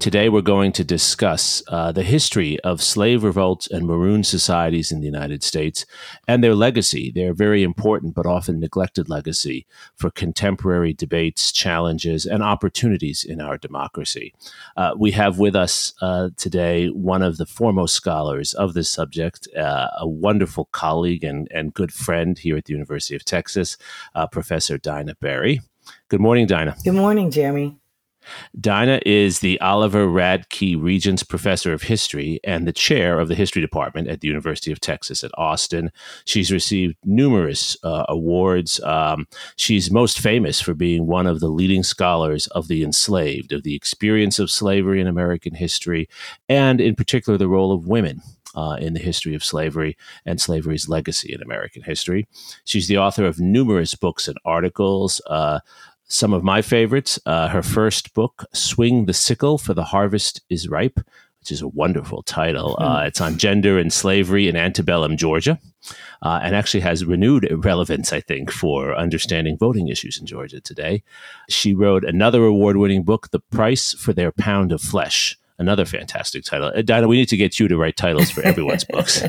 Today, we're going to discuss uh, the history of slave revolts and maroon societies in the United States and their legacy, their very important but often neglected legacy for contemporary debates, challenges, and opportunities in our democracy. Uh, we have with us uh, today one of the foremost scholars of this subject, uh, a wonderful colleague and, and good friend here at the University of Texas, uh, Professor Daina Berry. Good morning, Daina. Good morning, Jeremy. Daina is the Oliver Radkey Regents Professor of History and the chair of the History Department at the University of Texas at Austin. She's received numerous uh, awards. Um, she's most famous for being one of the leading scholars of the enslaved, of the experience of slavery in American history, and in particular the role of women uh, in the history of slavery and slavery's legacy in American history. She's the author of numerous books and articles. Uh, some of my favorites. Uh, her first book, Swing the Sickle for the Harvest is Ripe, which is a wonderful title. Hmm. Uh, it's on gender and slavery in antebellum Georgia, uh, and actually has renewed relevance, I think, for understanding voting issues in Georgia today. She wrote another award winning book, The Price for Their Pound of Flesh another fantastic title. Uh, Daina, we need to get you to write titles for everyone's books.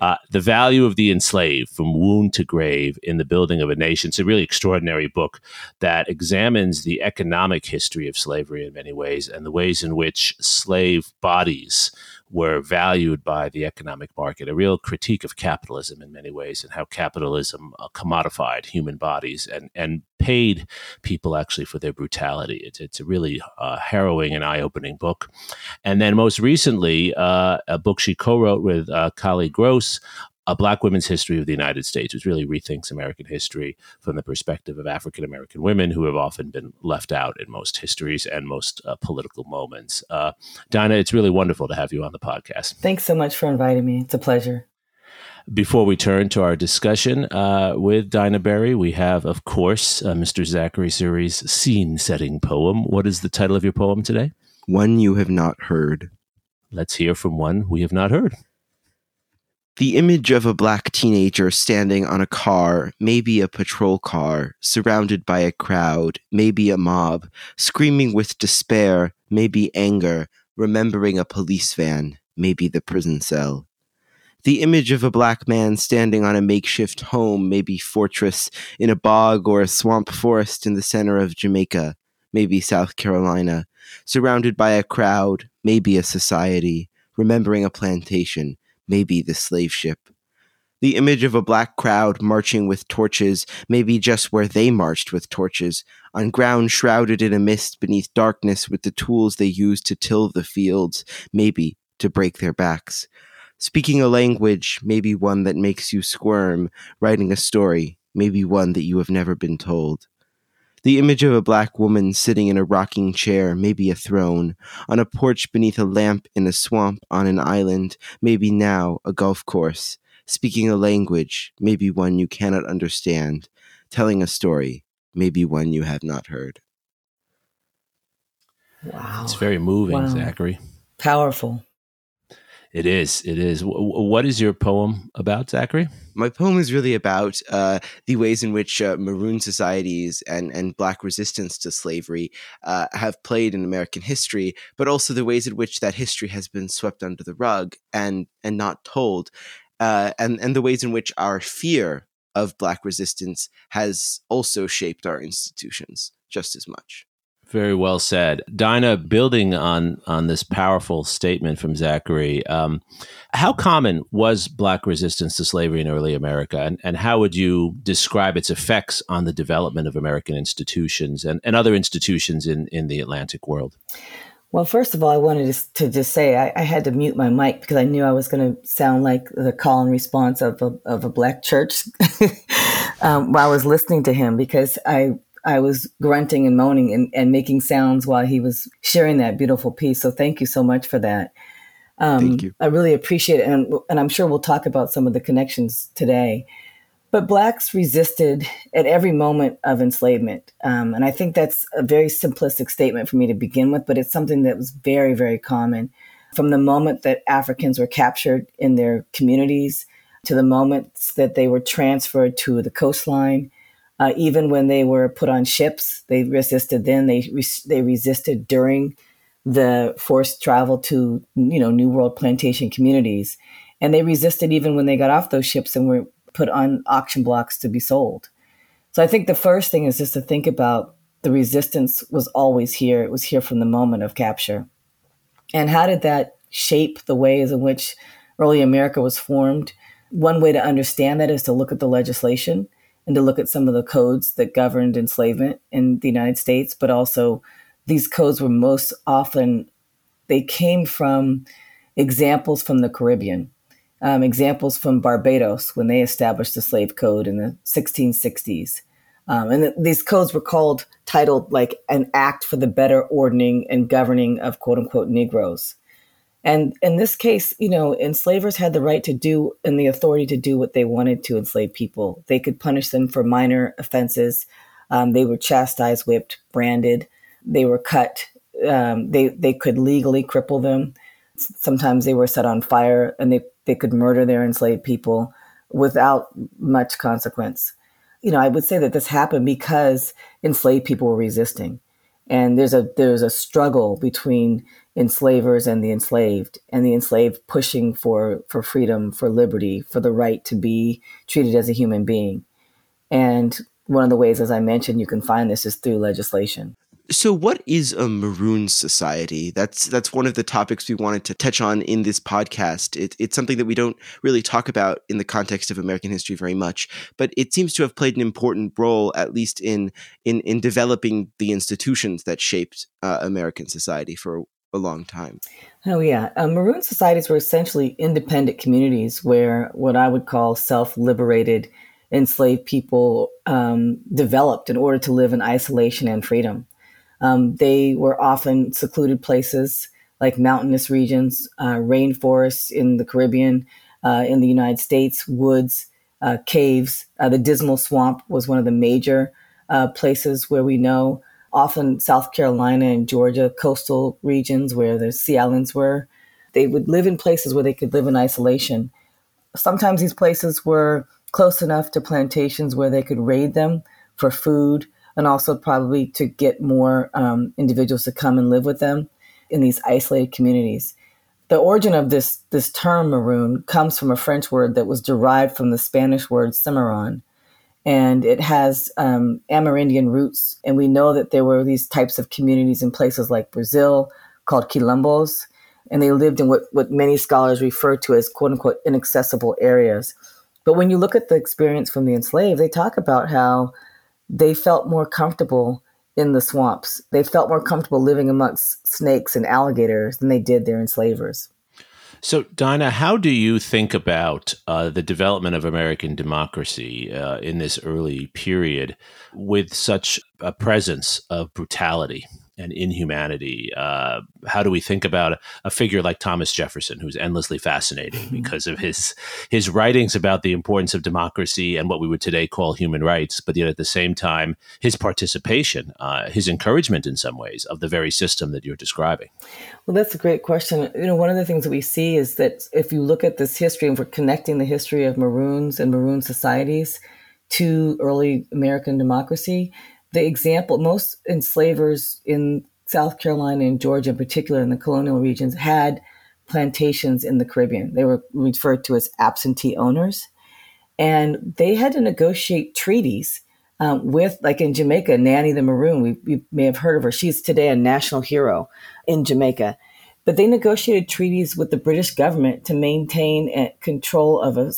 Uh, the Value of the Enslaved From Womb to Grave in the Building of a Nation. It's a really extraordinary book that examines the economic history of slavery in many ways and the ways in which slave bodies were valued by the economic market, a real critique of capitalism in many ways and how capitalism uh, commodified human bodies and, and paid people actually for their brutality. It's, it's a really uh, harrowing and eye opening book. And then most recently, uh, a book she co wrote with uh, Kali Gross a Black women's history of the United States, which really rethinks American history from the perspective of African American women who have often been left out in most histories and most uh, political moments. Uh, Daina, it's really wonderful to have you on the podcast. Thanks so much for inviting me. It's a pleasure. Before we turn to our discussion uh, with Daina Berry, we have, of course, uh, Mr. Zachary Suri's scene setting poem. What is the title of your poem today? One You Have Not Heard. Let's hear from one we have not heard. The image of a black teenager standing on a car, maybe a patrol car, surrounded by a crowd, maybe a mob, screaming with despair, maybe anger, remembering a police van, maybe the prison cell. The image of a black man standing on a makeshift home, maybe fortress, in a bog or a swamp forest in the center of Jamaica, maybe South Carolina, surrounded by a crowd, maybe a society, remembering a plantation, maybe the slave ship. The image of a black crowd marching with torches, maybe just where they marched with torches, on ground shrouded in a mist beneath darkness with the tools they used to till the fields, maybe to break their backs. Speaking a language, maybe one that makes you squirm, writing a story, maybe one that you have never been told. The image of a black woman sitting in a rocking chair, maybe a throne, on a porch beneath a lamp in a swamp on an island, maybe now a golf course, speaking a language, maybe one you cannot understand, telling a story, maybe one you have not heard. Wow. It's very moving, wow. Zachary. Powerful. It is. It is. what is your poem about, Zachary? My poem is really about uh, the ways in which uh, maroon societies and, and black resistance to slavery uh, have played in American history, but also the ways in which that history has been swept under the rug and and not told, uh, and and the ways in which our fear of black resistance has also shaped our institutions just as much. Very well said, Daina. Building on on this powerful statement from Zachary, um, how common was Black resistance to slavery in early America, and, and how would you describe its effects on the development of American institutions and, and other institutions in in the Atlantic world? Well, first of all, I wanted to, to just say I, I, had to mute my mic because I knew I was going to sound like the call and response of a, of a black church um, while I was listening to him because I I was grunting and moaning and, and making sounds while he was sharing that beautiful piece. So thank you so much for that. Um, thank you. I really appreciate it. And, and I'm sure we'll talk about some of the connections today. But blacks resisted at every moment of enslavement. Um, and I think that's a very simplistic statement for me to begin with, but it's something that was very, very common from the moment that Africans were captured in their communities to the moments that they were transferred to the coastline. Uh, even when they were put on ships, they resisted then. They, they resisted during the forced travel to, you know, New World plantation communities. And they resisted even when they got off those ships and were put on auction blocks to be sold. So I think the first thing is just to think about the resistance was always here. It was here from the moment of capture. And how did that shape the ways in which early America was formed? One way to understand that is to look at the legislation and to look at some of the codes that governed enslavement in the United States, but also these codes were most often they came from examples from the Caribbean um, examples from Barbados when they established the slave code in the 1660s. Um, and th- these codes were called, titled like an act for the better ordering and governing of quote unquote Negroes. And in this case, you know, enslavers had the right to do and the authority to do what they wanted to enslave people. They could punish them for minor offenses. Um, they were chastised, whipped, branded. They were cut. Um, they they could legally cripple them. Sometimes they were set on fire, and they they could murder their enslaved people without much consequence. You know, I would say that this happened because enslaved people were resisting. And there's a there's a struggle between enslavers and the enslaved, and the enslaved pushing for for freedom, for liberty, for the right to be treated as a human being. And one of the ways, as I mentioned, you can find this is through legislation. So, what is a maroon society? That's that's one of the topics we wanted to touch on in this podcast. It, it's something that we don't really talk about in the context of American history very much, but it seems to have played an important role, at least in in in developing the institutions that shaped uh, American society for a long time. Oh yeah, uh, maroon societies were essentially independent communities where what I would call self-liberated enslaved people um, developed in order to live in isolation and freedom. Um, they were often secluded places like mountainous regions, uh, rainforests in the Caribbean, uh, in the United States, woods, uh, caves. Uh, the Dismal Swamp was one of the major uh, places where we know. Often South Carolina and Georgia, coastal regions where the sea islands were. They would live in places where they could live in isolation. Sometimes these places were close enough to plantations where they could raid them for food and also probably to get more um, individuals to come and live with them in these isolated communities. The origin of this this term maroon comes from a French word that was derived from the Spanish word cimarron, and it has um, Amerindian roots. And we know that there were these types of communities in places like Brazil called quilombos, and they lived in what, what many scholars refer to as quote unquote inaccessible areas. But when you look at the experience from the enslaved, they talk about how they felt more comfortable in the swamps. They felt more comfortable living amongst snakes and alligators than they did their enslavers. So, Daina, how do you think about uh, the development of American democracy uh, in this early period with such a presence of brutality? And inhumanity. Uh, how do we think about a figure like Thomas Jefferson, who's endlessly fascinating mm-hmm. because of his his writings about the importance of democracy and what we would today call human rights, but yet at the same time his participation, uh, his encouragement in some ways of the very system that you're describing? Well, that's a great question. You know, one of the things that we see is that if you look at this history and we're connecting the history of Maroons and Maroon societies to early American democracy, the example most enslavers in South Carolina and Georgia, in particular in the colonial regions, had plantations in the Caribbean. They were referred to as absentee owners. And they had to negotiate treaties um, with, like in Jamaica, Nanny the Maroon. We, we, may have heard of her. She's today a national hero in Jamaica. But they negotiated treaties with the British government to maintain control of a,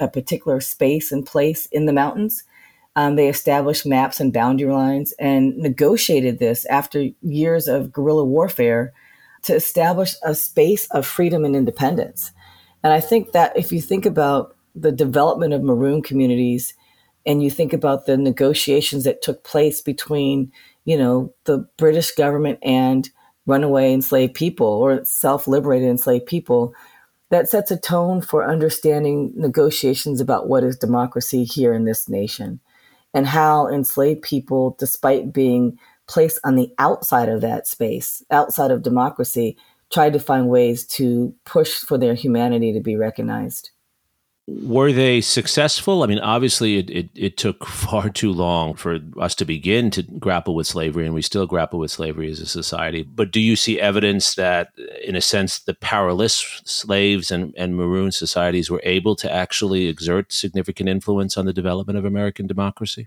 a particular space and place in the mountains um, they established maps and boundary lines and negotiated this after years of guerrilla warfare to establish a space of freedom and independence. And I think that if you think about the development of maroon communities and you think about the negotiations that took place between, you know, the British government and runaway enslaved people or self liberated enslaved people, that sets a tone for understanding negotiations about what is democracy here in this nation and how enslaved people, despite being placed on the outside of that space, outside of democracy, tried to find ways to push for their humanity to be recognized. Were they successful? I mean, obviously, it, it, it, took far too long for us to begin to grapple with slavery, and we still grapple with slavery as a society. But do you see evidence that, in a sense, the powerless slaves and, and maroon societies were able to actually exert significant influence on the development of American democracy?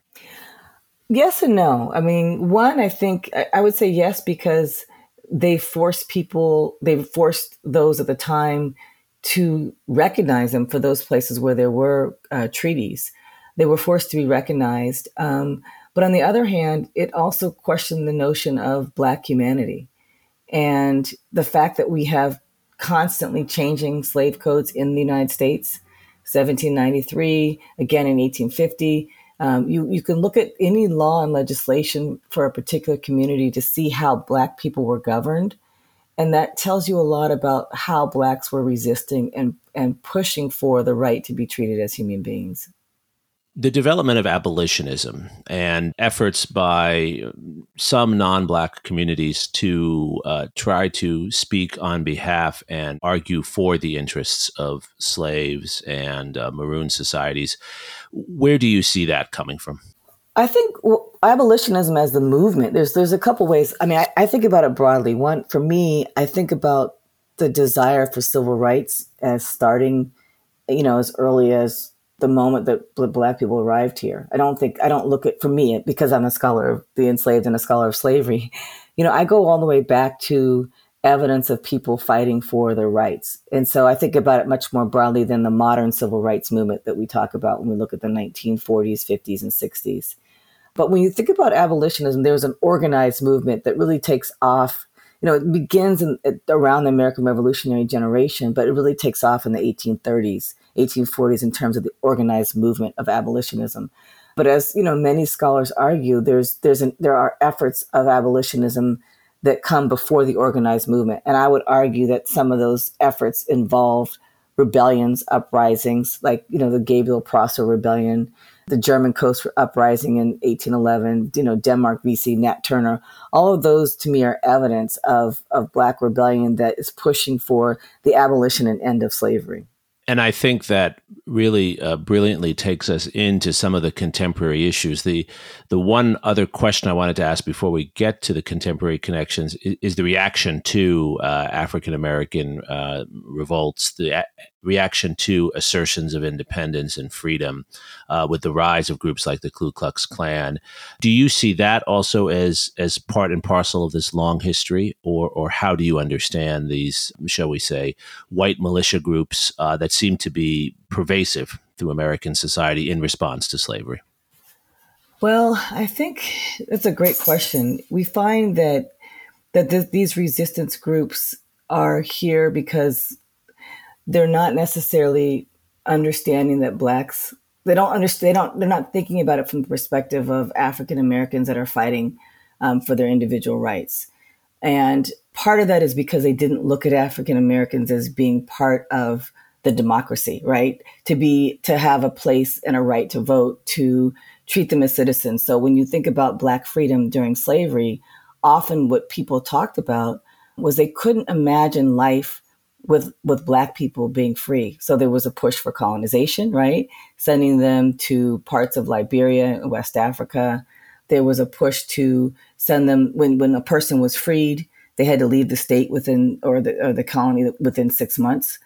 Yes and no. I mean, one, I think I would say yes because they forced people, they forced those at the time to recognize them for those places where there were uh, treaties. They were forced to be recognized. Um, but on the other hand, it also questioned the notion of Black humanity and the fact that we have constantly changing slave codes in the United States, 1793, again in 1850. Um, you, you can look at any law and legislation for a particular community to see how Black people were governed and that tells you a lot about how blacks were resisting and, and pushing for the right to be treated as human beings. The development of abolitionism and efforts by some non black communities to uh, try to speak on behalf and argue for the interests of slaves and uh, maroon societies. Where do you see that coming from? I think well, abolitionism as the movement. There's there's a couple ways. I mean, I, I think about it broadly. One for me, I think about the desire for civil rights as starting, you know, as early as the moment that black people arrived here. I don't think I don't look at for me because I'm a scholar of the enslaved and a scholar of slavery. You know, I go all the way back to evidence of people fighting for their rights. And so I think about it much more broadly than the modern civil rights movement that we talk about when we look at the 1940s, 50s, and 60s. But when you think about abolitionism, there's an organized movement that really takes off. You know, it begins in, around the American Revolutionary generation, but it really takes off in the 1830s, 1840s in terms of the organized movement of abolitionism. But as you know, many scholars argue, there's there's an, there are efforts of abolitionism that come before the organized movement, and I would argue that some of those efforts involved rebellions, uprisings, like you know the Gabriel Prosser Rebellion, the German Coast Uprising in 1811, you know, Denmark Vesey, Nat Turner. All of those to me are evidence of, of Black rebellion that is pushing for the abolition and end of slavery. And I think that really uh, brilliantly takes us into some of the contemporary issues. The the one other question I wanted to ask before we get to the contemporary connections is, is the reaction to uh, African American uh, revolts, the a- reaction to assertions of independence and freedom, uh, with the rise of groups like the Ku Klux Klan. Do you see that also as as part and parcel of this long history, or or how do you understand these, shall we say, white militia groups uh, that seem to be pervasive through American society in response to slavery? Well, I think that's a great question. We find that that th- these resistance groups are here because they're not necessarily understanding that blacks they don't understand they don't they're not thinking about it from the perspective of African Americans that are fighting um, for their individual rights. And part of that is because they didn't look at African Americans as being part of the democracy, right? To be, to have a place and a right to vote, to treat them as citizens. So when you think about Black freedom during slavery, often what people talked about was they couldn't imagine life with with black people being free. So there was a push for colonization right? Sending them to parts of liberia and west africa. There was a push to send them when when a person was freed they had to leave the state within or the or the colony within 6 months.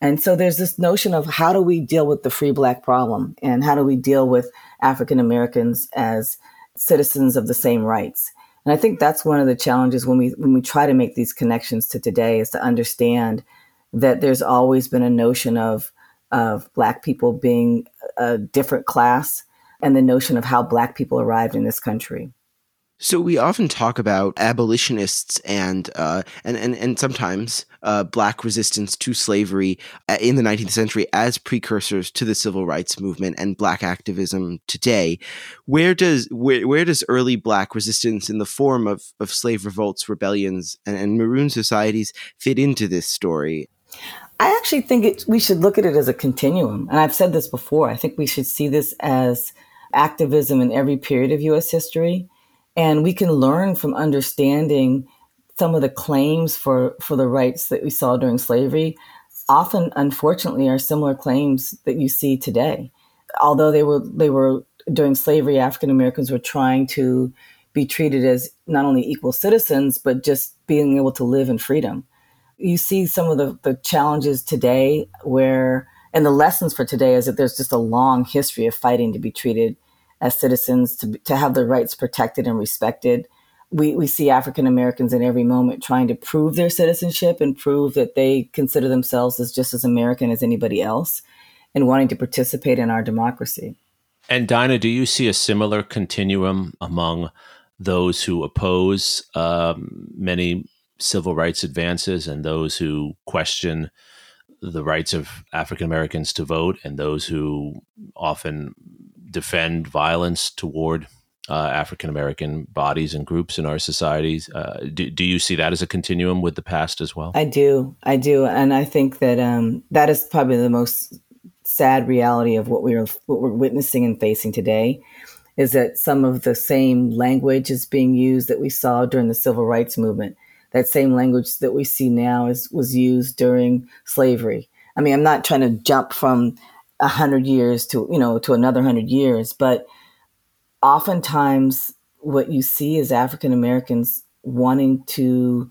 And so there's this notion of how do we deal with the free black problem? And how do we deal with African Americans as citizens of the same rights. And I think that's one of the challenges when we when we try to make these connections to today is to understand that there's always been a notion of of black people being a different class and the notion of how black people arrived in this country. So we often talk about abolitionists and uh, and and and sometimes uh, black resistance to slavery uh, in the 19th century as precursors to the civil rights movement and black activism today. Where does where, where does early black resistance in the form of of slave revolts, rebellions, and, and maroon societies fit into this story? I actually think it, we should look at it as a continuum. And I've said this before. I think we should see this as activism in every period of U.S. history. And we can learn from understanding some of the claims for, for the rights that we saw during slavery. Often, unfortunately, are similar claims that you see today. Although they were they were during slavery, African Americans were trying to be treated as not only equal citizens, but just being able to live in freedom. You see some of the, the challenges today where, and the lessons for today is that there's just a long history of fighting to be treated as citizens, to, to have their rights protected and respected. We, we see African Americans in every moment trying to prove their citizenship and prove that they consider themselves as just as American as anybody else and wanting to participate in our democracy. And Daina, do you see a similar continuum among those who oppose um, many civil rights advances and those who question the rights of African Americans to vote and those who often defend violence toward uh, African American bodies and groups in our societies. Uh, do, do you see that as a continuum with the past as well? I do. I do. And I think that um, that is probably the most sad reality of what we're what we're witnessing and facing today is that some of the same language is being used that we saw during the civil rights movement. That same language that we see now is was used during slavery. I mean, I'm not trying to jump from a hundred years to you know to another hundred years, but oftentimes what you see is African Americans wanting to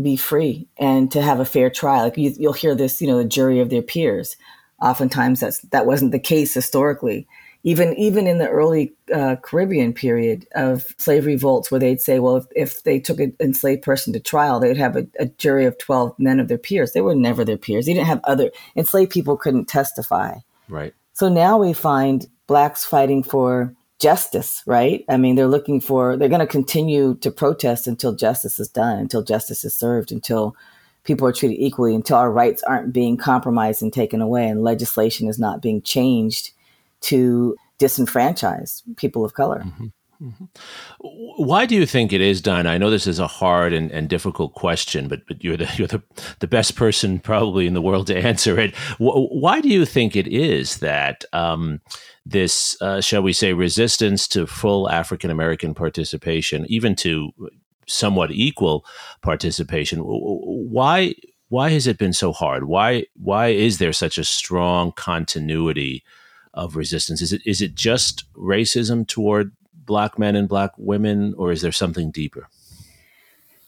be free and to have a fair trial. Like you, will hear this, you know, the jury of their peers. Oftentimes, that's that wasn't the case historically even even in the early uh, Caribbean period of slave revolts, where they'd say, well, if, if they took an enslaved person to trial, they would have a, a, jury of twelve men of their peers. They were never their peers. They didn't have other enslaved people couldn't testify. Right. So now we find blacks fighting for justice. Right. I mean, they're looking for. They're going to continue to protest until justice is done, until justice is served, until people are treated equally, until our rights aren't being compromised and taken away, and legislation is not being changed to disenfranchise people of color. Mm-hmm. Mm-hmm. Why do you think it is, Daina? I know this is a hard and, and difficult question, but but you're the you're the, the best person probably in the world to answer it. Why do you think it is that um, this, uh, shall we say, resistance to full African American participation, even to somewhat equal participation, why why has it been so hard? Why why is there such a strong continuity? Of resistance? Is it is it just racism toward black men and black women, or is there something deeper?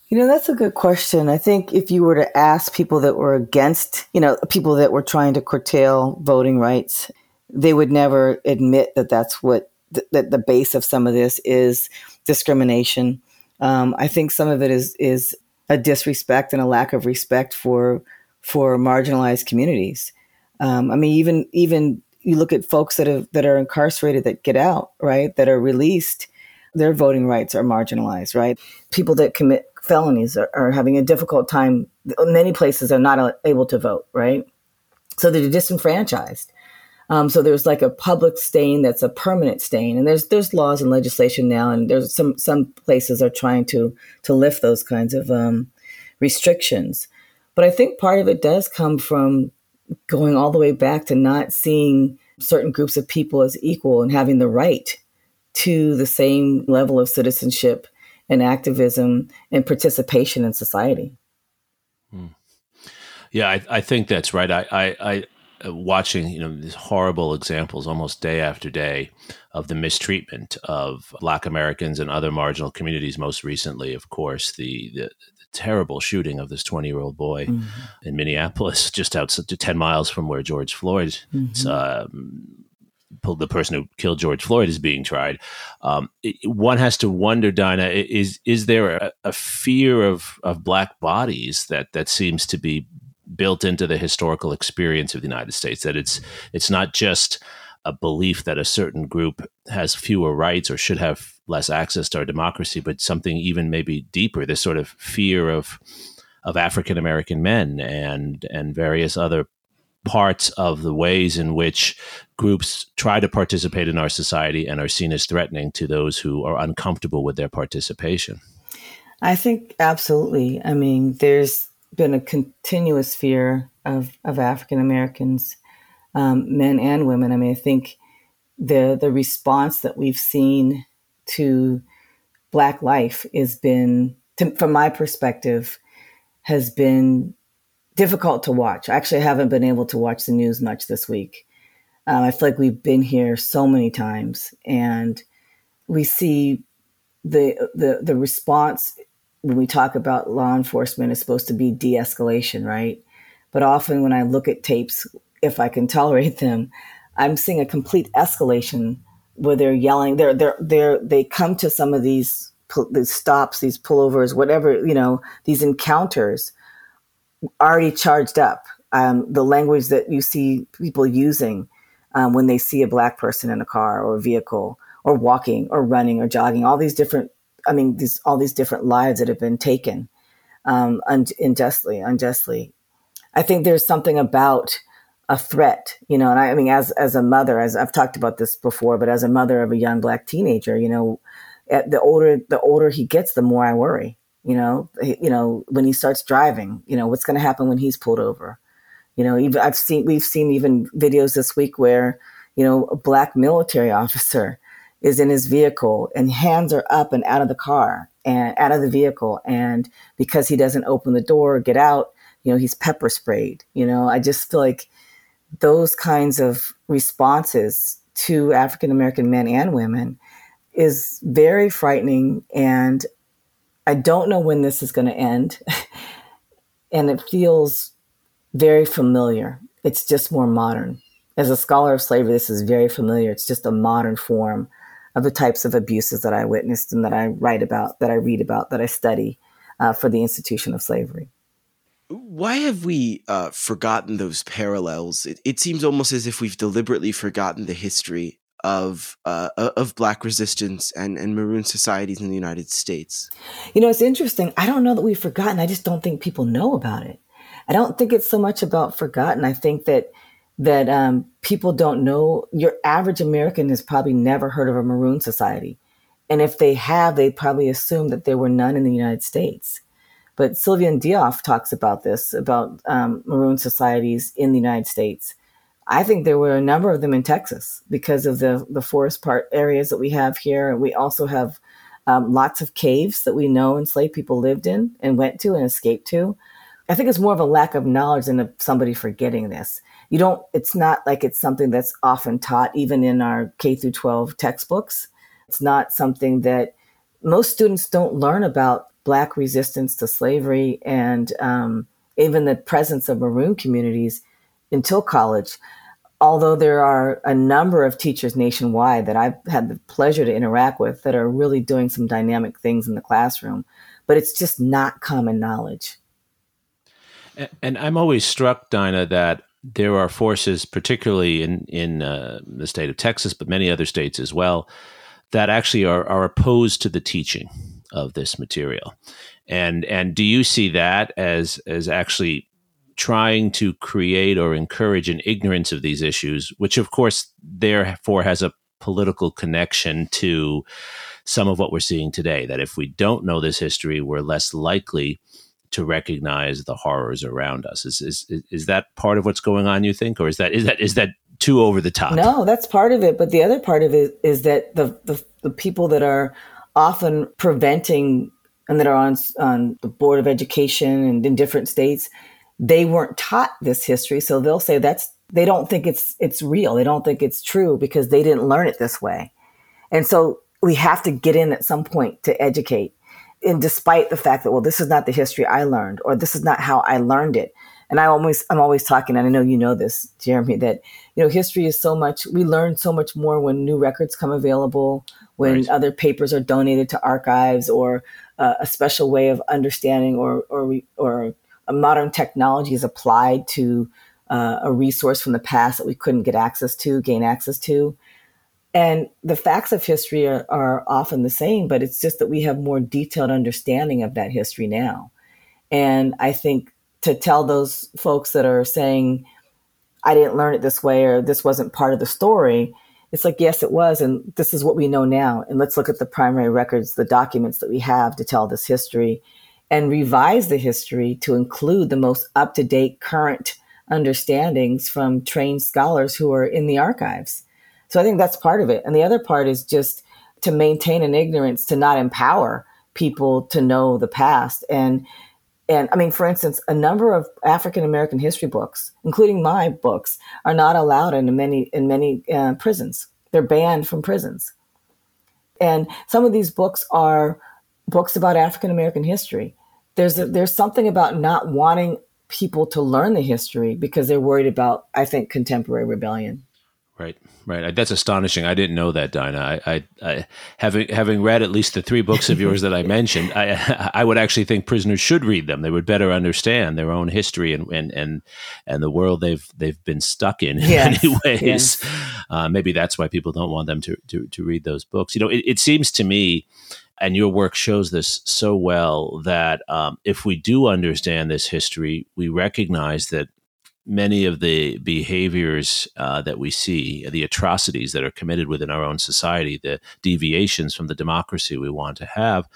You know, that's a good question. I think if you were to ask people that were against, you know, people that were trying to curtail voting rights, they would never admit that that's what th- that the base of some of this is discrimination. Um, I think some of it is is a disrespect and a lack of respect for for marginalized communities. Um, I mean, even even you look at folks that have that are incarcerated that get out, right? That are released, their voting rights are marginalized, right? People that commit felonies are, are having a difficult time. Many places are not able to vote, right? So they're disenfranchised. Um, so there's like a public stain that's a permanent stain, and there's there's laws and legislation now, and there's some some places are trying to to lift those kinds of um, restrictions. But I think part of it does come from going all the way back to not seeing certain groups of people as equal and having the right to the same level of citizenship and activism and participation in society. Hmm. Yeah, I, I, think that's right. I, I, I uh, watching you know these horrible examples almost day after day of the mistreatment of Black Americans and other marginal communities. Most recently, of course, the the, terrible shooting of this 20 year old boy mm-hmm. in Minneapolis, just outside 10 miles from where George Floyd, mm-hmm. um, the person who killed George Floyd, is being tried. Um, it, one has to wonder, Daina, is is there a, a, fear of, of black bodies that, that seems to be built into the historical experience of the United States? That it's it's not just a belief that a certain group has fewer rights or should have less access to our democracy, but something even maybe deeper, this sort of fear of of African American men and and various other parts of the ways in which groups try to participate in our society and are seen as threatening to those who are uncomfortable with their participation. I think absolutely. I mean, there's been a continuous fear of, of African Americans, um, men and women. I mean, I think the the response that we've seen to Black life has been, to, from my perspective, has been difficult to watch. I Actually, haven't been able to watch the news much this week. Um, I feel like we've been here so many times, and we see the the the response when we talk about law enforcement is supposed to be de-escalation, right? But often when I look at tapes, if I can tolerate them, I'm seeing a complete escalation where they're yelling. They're they're they're they come to some of these these stops, these pullovers, whatever you know, these encounters already charged up. Um, the language that you see people using um, when they see a black person in a car or a vehicle or walking or running or jogging, all these different, I mean, these, all these different lives that have been taken um, un- unjustly, unjustly. I think there's something about a threat, you know, and I, I mean, as, as a mother, as I've talked about this before, but as a mother of a young black teenager, you know, eh, the older, the older he gets, the more I worry, you know, you know, when he starts driving, you know, what's going to happen when he's pulled over? You know, even I've seen we've seen even videos this week where you know a black military officer is in his vehicle and hands are up and out of the car and out of the vehicle and because he doesn't open the door or get out, you know, he's pepper sprayed. You know, I just feel like those kinds of responses to African American men and women is very frightening and I don't know when this is going to end. and it feels very familiar. It's just more modern. As a scholar of slavery, this is very familiar. It's just a modern form of the types of abuses that I witnessed and that I write about, that I read about, that I study uh, for the institution of slavery. Why have we uh, forgotten those parallels? It, it, seems almost as if we've deliberately forgotten the history of uh, of Black resistance and, and Maroon societies in the United States. You know, it's interesting. I don't know that we've forgotten. I just don't think people know about it. I don't think it's so much about forgotten. I think that that um, people don't know. Your average American has probably never heard of a Maroon Society, and if they have, they probably assume that there were none in the United States. But Sylviane Diouf talks about this about um, Maroon societies in the United States. I think there were a number of them in Texas because of the the forest part areas that we have here, and we also have um, lots of caves that we know enslaved people lived in and went to and escaped to. I think it's more of a lack of knowledge than of somebody forgetting this. You don't, it's not like it's something that's often taught even in our K through 12 textbooks. It's not something that most students don't learn about Black resistance to slavery and um, even the presence of Maroon communities until college. Although there are a number of teachers nationwide that I've had the pleasure to interact with that are really doing some dynamic things in the classroom, but it's just not common knowledge. And I'm always struck, Daina, that there are forces, particularly in in uh, the state of Texas, but many other states as well, that actually are, are opposed to the teaching of this material. And and do you see that as as actually trying to create or encourage an ignorance of these issues, which of course therefore has a political connection to some of what we're seeing today. That if we don't know this history, we're less likely to recognize the horrors around us. Is, is is that part of what's going on? You think, or is that is that is that too over the top? No, that's part of it. But the other part of it is that the the, the people that are often preventing and that are on on the board of education and in different states, they weren't taught this history, so they'll say that's they don't think it's it's real. They don't think it's true because they didn't learn it this way, and so we have to get in at some point to educate. And despite the fact that well this is not the history i learned or this is not how i learned it. And i always i'm always talking and i know you know this jeremy that you know history is so much we learn so much more when new records come available when right. other papers are donated to archives or uh, a special way of understanding or or or a modern technology is applied to uh, a resource from the past that we couldn't get access to gain access to and the facts of history are, are, often the same, but it's just that we have more detailed understanding of that history now. And I think to tell those folks that are saying, I didn't learn it this way or this wasn't part of the story, it's like, yes, it was. And this is what we know now. And let's look at the primary records, the documents that we have to tell this history and revise the history to include the most up to date current understandings from trained scholars who are in the archives. So I think that's part of it. And the other part is just to maintain an ignorance, to not empower people to know the past. And and I mean, for instance, a number of African American history books, including my books, are not allowed in many in many uh, prisons. They're banned from prisons. And some of these books are books about African American history. There's a, there's something about not wanting people to learn the history because they're worried about, I think, contemporary rebellion. Right, right. That's astonishing. I didn't know that, Daina. I, I, I, having having read at least the three books of yours that I mentioned, I, I would actually think prisoners should read them. They would better understand their own history and and and, and the world they've they've been stuck in in yes. many ways. Yes. Uh, maybe that's why people don't want them to to, to read those books. You know, it, it seems to me and your work shows this so well that um, if we do understand this history, we recognize that many of the behaviors uh, that we see, the atrocities that are committed within our own society, the deviations from the democracy we want to have,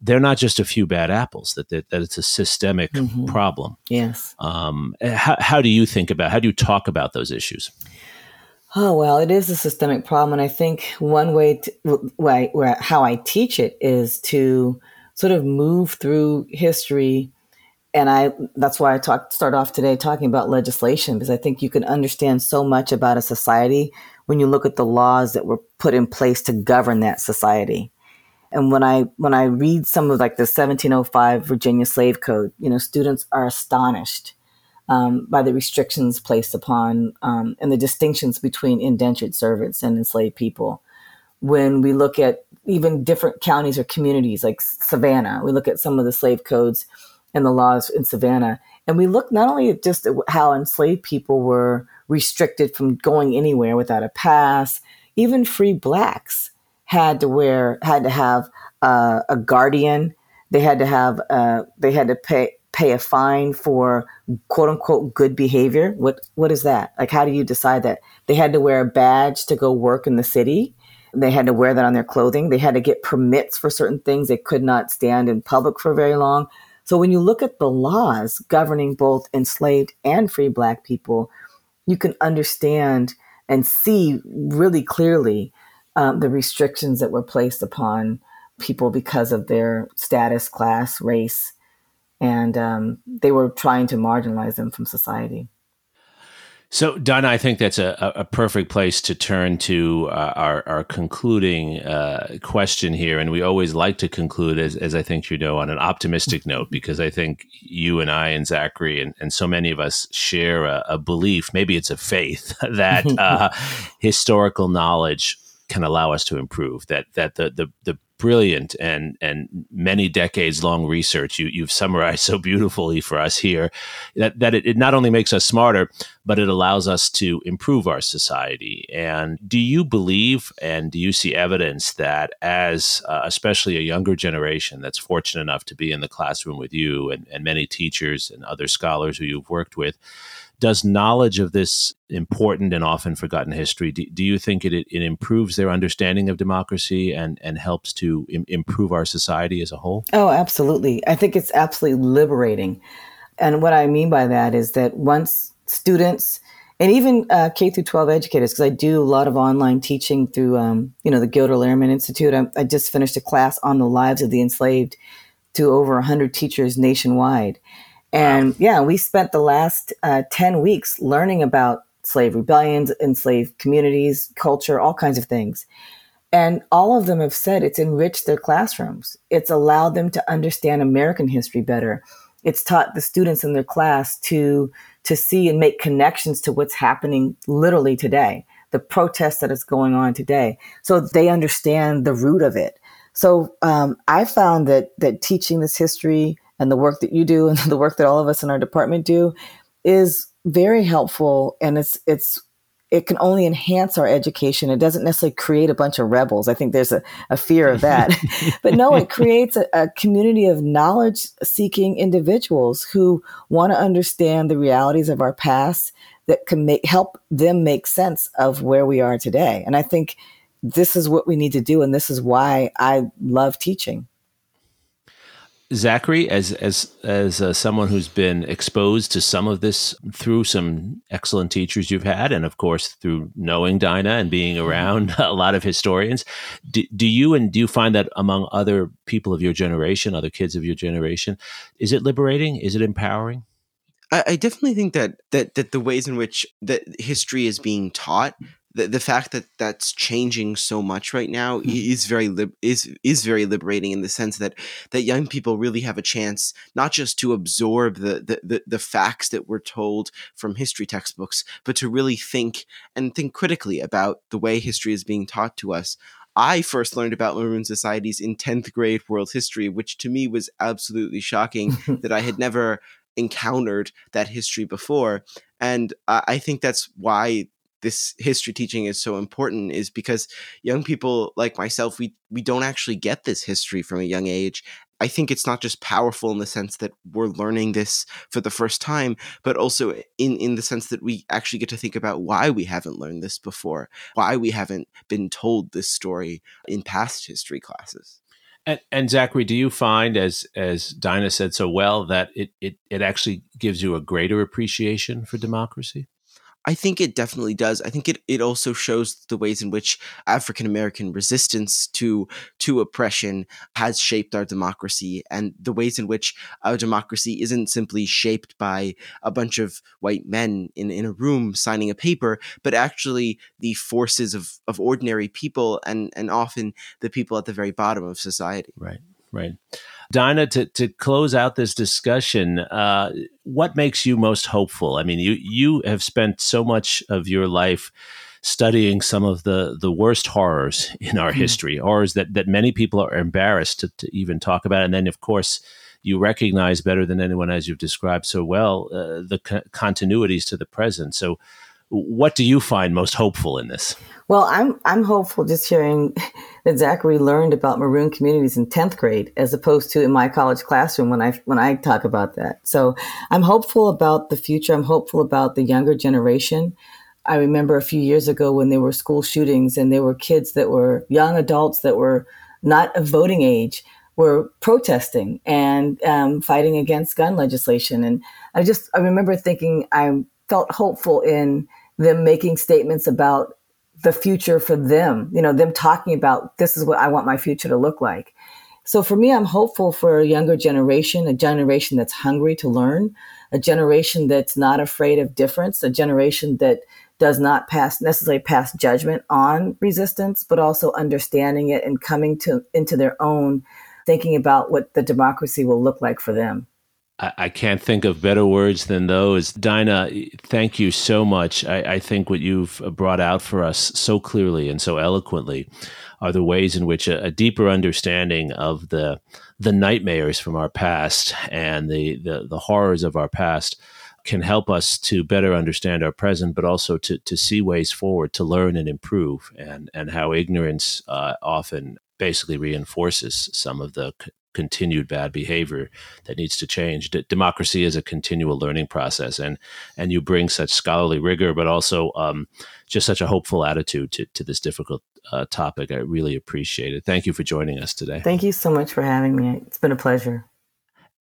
they're not just a few bad apples. That that, that it's a systemic mm-hmm. problem. Yes. Um, how, how do you think about? How do you talk about those issues? Oh well, it is a systemic problem, and I think one way, to, way where how I teach it is to sort of move through history and I that's why I talk start off today talking about legislation because I think you can understand so much about a society when you look at the laws that were put in place to govern that society. And when I when I read some of like the 1705 Virginia Slave Code, you know, students are astonished um, by the restrictions placed upon um, and the distinctions between indentured servants and enslaved people. When we look at even different counties or communities like Savannah, we look at some of the slave codes and the laws in Savannah. And we look not only at just how enslaved people were restricted from going anywhere without a pass, even free blacks had to wear, had to have uh, a guardian. They had to have, uh, they had to pay pay a fine for quote unquote good behavior. What what is that? Like, how do you decide that? They had to wear a badge to go work in the city. They had to wear that on their clothing. They had to get permits for certain things. They could not stand in public for very long. So when you look at the laws governing both enslaved and free Black people, you can understand and see really clearly um, the restrictions that were placed upon people because of their status, class, race, and um, they were trying to marginalize them from society. So, Donna, I think that's a, a perfect place to turn to uh, our, our concluding uh, question here. And we always like to conclude, as, as I think you know, on an optimistic note, because I think you and I and Zachary and, and so many of us share a, a belief, maybe it's a faith, that uh, historical knowledge can allow us to improve, that, that the, the, the brilliant and and many decades long research. You, you've summarized so beautifully for us here that, that it, it not only makes us smarter but it allows us to improve our society. And do you believe and do you see evidence that as uh, especially a younger generation that's fortunate enough to be in the classroom with you and, and many teachers and other scholars who you've worked with does knowledge of this important and often forgotten history do, do you think it, it improves their understanding of democracy and, and helps to Im- improve our society as a whole oh absolutely i think it's absolutely liberating and what i mean by that is that once students and even uh, K through 12 educators, because I do a lot of online teaching through, um, you know, the Gilder Lehrman Institute. I, I, just finished a class on the lives of the enslaved to over 100 teachers nationwide. And wow. yeah, we spent the last uh, 10 weeks learning about slave rebellions, enslaved communities, culture, all kinds of things. And all of them have said it's enriched their classrooms. It's allowed them to understand American history better. It's taught the students in their class to, to see and make connections to what's happening literally today, the protest that is going on today. So they understand the root of it. So um, I found that that teaching this history and the work that you do and the work that all of us in our department do is very helpful and it's it's it can only enhance our education. It doesn't necessarily create a bunch of rebels. I think there's a, a fear of that. but no, it creates a, a community of knowledge seeking individuals who want to understand the realities of our past that can make, help them make sense of where we are today. And I think this is what we need to do. And this is why I love teaching. Zachary, as as as uh, someone who's been exposed to some of this through some excellent teachers you've had, and of course through knowing Daina and being mm-hmm. around a lot of historians, do, do you and do you find that among other people of your generation, other kids of your generation, is it liberating? Is it empowering? I, I definitely think that that that the ways in which that history is being taught the, the fact that that's changing so much right now mm-hmm. is very li- is is very liberating in the sense that that young people really have a chance not just to absorb the, the the, the facts that we're told from history textbooks but to really think and think critically about the way history is being taught to us I first learned about maroon societies in 10th grade world history, which to me was absolutely shocking that I had never encountered that history before. And I think that's why this history teaching is so important is because young people like myself we we don't actually get this history from a young age I think it's not just powerful in the sense that we're learning this for the first time, but also in, in the sense that we actually get to think about why we haven't learned this before, why we haven't been told this story in past history classes. And, and Zachary, do you find, as as Daina said so well, that it, it it actually gives you a greater appreciation for democracy? I think it definitely does. I think it, it also shows the ways in which African American resistance to to oppression has shaped our democracy and the ways in which our democracy isn't simply shaped by a bunch of white men in, in a room signing a paper, but actually the forces of, of ordinary people and, and often the people at the very bottom of society. Right, right. Daina, to, to close out this discussion, uh, what makes you most hopeful? I mean, you you have spent so much of your life studying some of the the worst horrors in our mm-hmm. history, horrors that that many people are embarrassed to, to even talk about, and then of course you recognize better than anyone, as you've described so well, uh, the co- continuities to the present. So, what do you find most hopeful in this? Well, I'm I'm hopeful just hearing that Zachary learned about maroon communities in 10th grade as opposed to in my college classroom when I when I talk about that. So, I'm hopeful about the future. I'm hopeful about the younger generation. I remember a few years ago when there were school shootings and there were kids that were young adults that were not of voting age were protesting and um, fighting against gun legislation. And I just I remember thinking I felt hopeful in them making statements about the future for them, you know, them talking about this is what I want my future to look like. So for me, I'm hopeful for a younger generation, a generation that's hungry to learn, a generation that's not afraid of difference, a generation that does not pass necessarily pass judgment on resistance, but also understanding it and coming to into their own, thinking about what the democracy will look like for them. I, can't think of better words than those. Daina, thank you so much. I, I, think what you've brought out for us so clearly and so eloquently are the ways in which a, a deeper understanding of the the nightmares from our past and the, the, the horrors of our past can help us to better understand our present, but also to, to see ways forward to learn and improve, and, and how ignorance uh, often basically reinforces some of the continued bad behavior that needs to change. D- democracy is a continual learning process, and and you bring such scholarly rigor, but also um, just such a hopeful attitude to, to this difficult uh, topic. I really appreciate it. Thank you for joining us today. Thank you so much for having me. It's been a pleasure.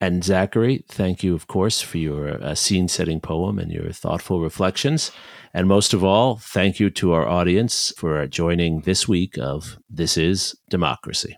And Zachary, thank you, of course, for your uh, scene setting poem and your thoughtful reflections. And most of all, thank you to our audience for joining this week of This is Democracy.